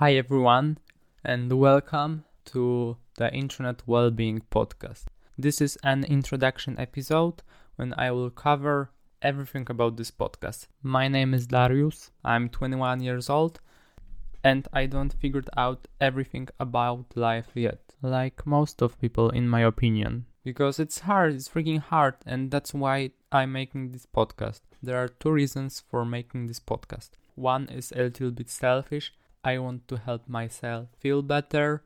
Hi everyone, and welcome to the Internet Wellbeing Podcast. This is an introduction episode when I will cover everything about this podcast. My name is Darius, I'm 21 years old, and I don't figured out everything about life yet, like most of people in my opinion. Because it's hard, it's freaking hard, and that's why I'm making this podcast. There are two reasons for making this podcast. One is a little bit selfish. I want to help myself feel better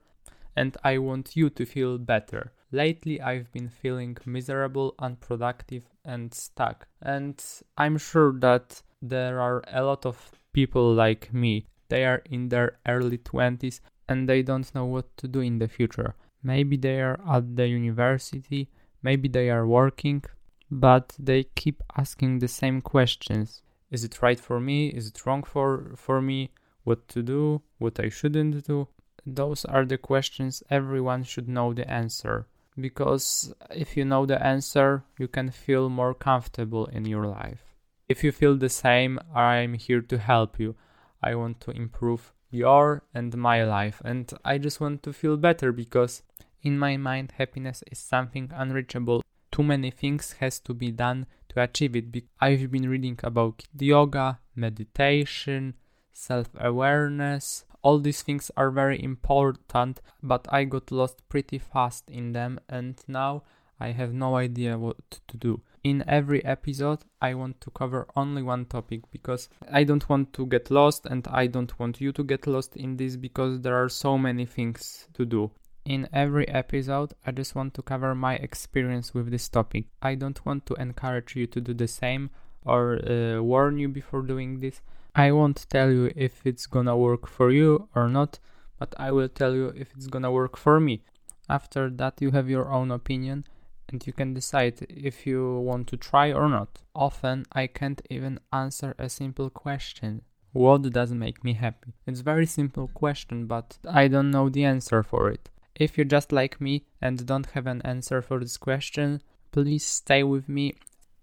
and I want you to feel better. Lately, I've been feeling miserable, unproductive, and stuck. And I'm sure that there are a lot of people like me. They are in their early 20s and they don't know what to do in the future. Maybe they are at the university, maybe they are working, but they keep asking the same questions. Is it right for me? Is it wrong for, for me? What to do? What I shouldn't do? Those are the questions everyone should know the answer. Because if you know the answer, you can feel more comfortable in your life. If you feel the same, I'm here to help you. I want to improve your and my life, and I just want to feel better because in my mind, happiness is something unreachable. Too many things has to be done to achieve it. I've been reading about yoga, meditation, self awareness. All these things are very important, but I got lost pretty fast in them, and now I have no idea what to do. In every episode, I want to cover only one topic because I don't want to get lost, and I don't want you to get lost in this because there are so many things to do. In every episode, I just want to cover my experience with this topic. I don't want to encourage you to do the same or uh, warn you before doing this. I won't tell you if it's gonna work for you or not, but I will tell you if it's gonna work for me. After that, you have your own opinion and you can decide if you want to try or not. Often, I can't even answer a simple question. What does make me happy? It's very simple question, but I don't know the answer for it. If you're just like me and don't have an answer for this question, please stay with me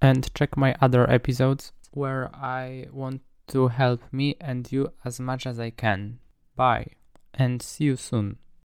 and check my other episodes where I want to help me and you as much as I can. Bye and see you soon.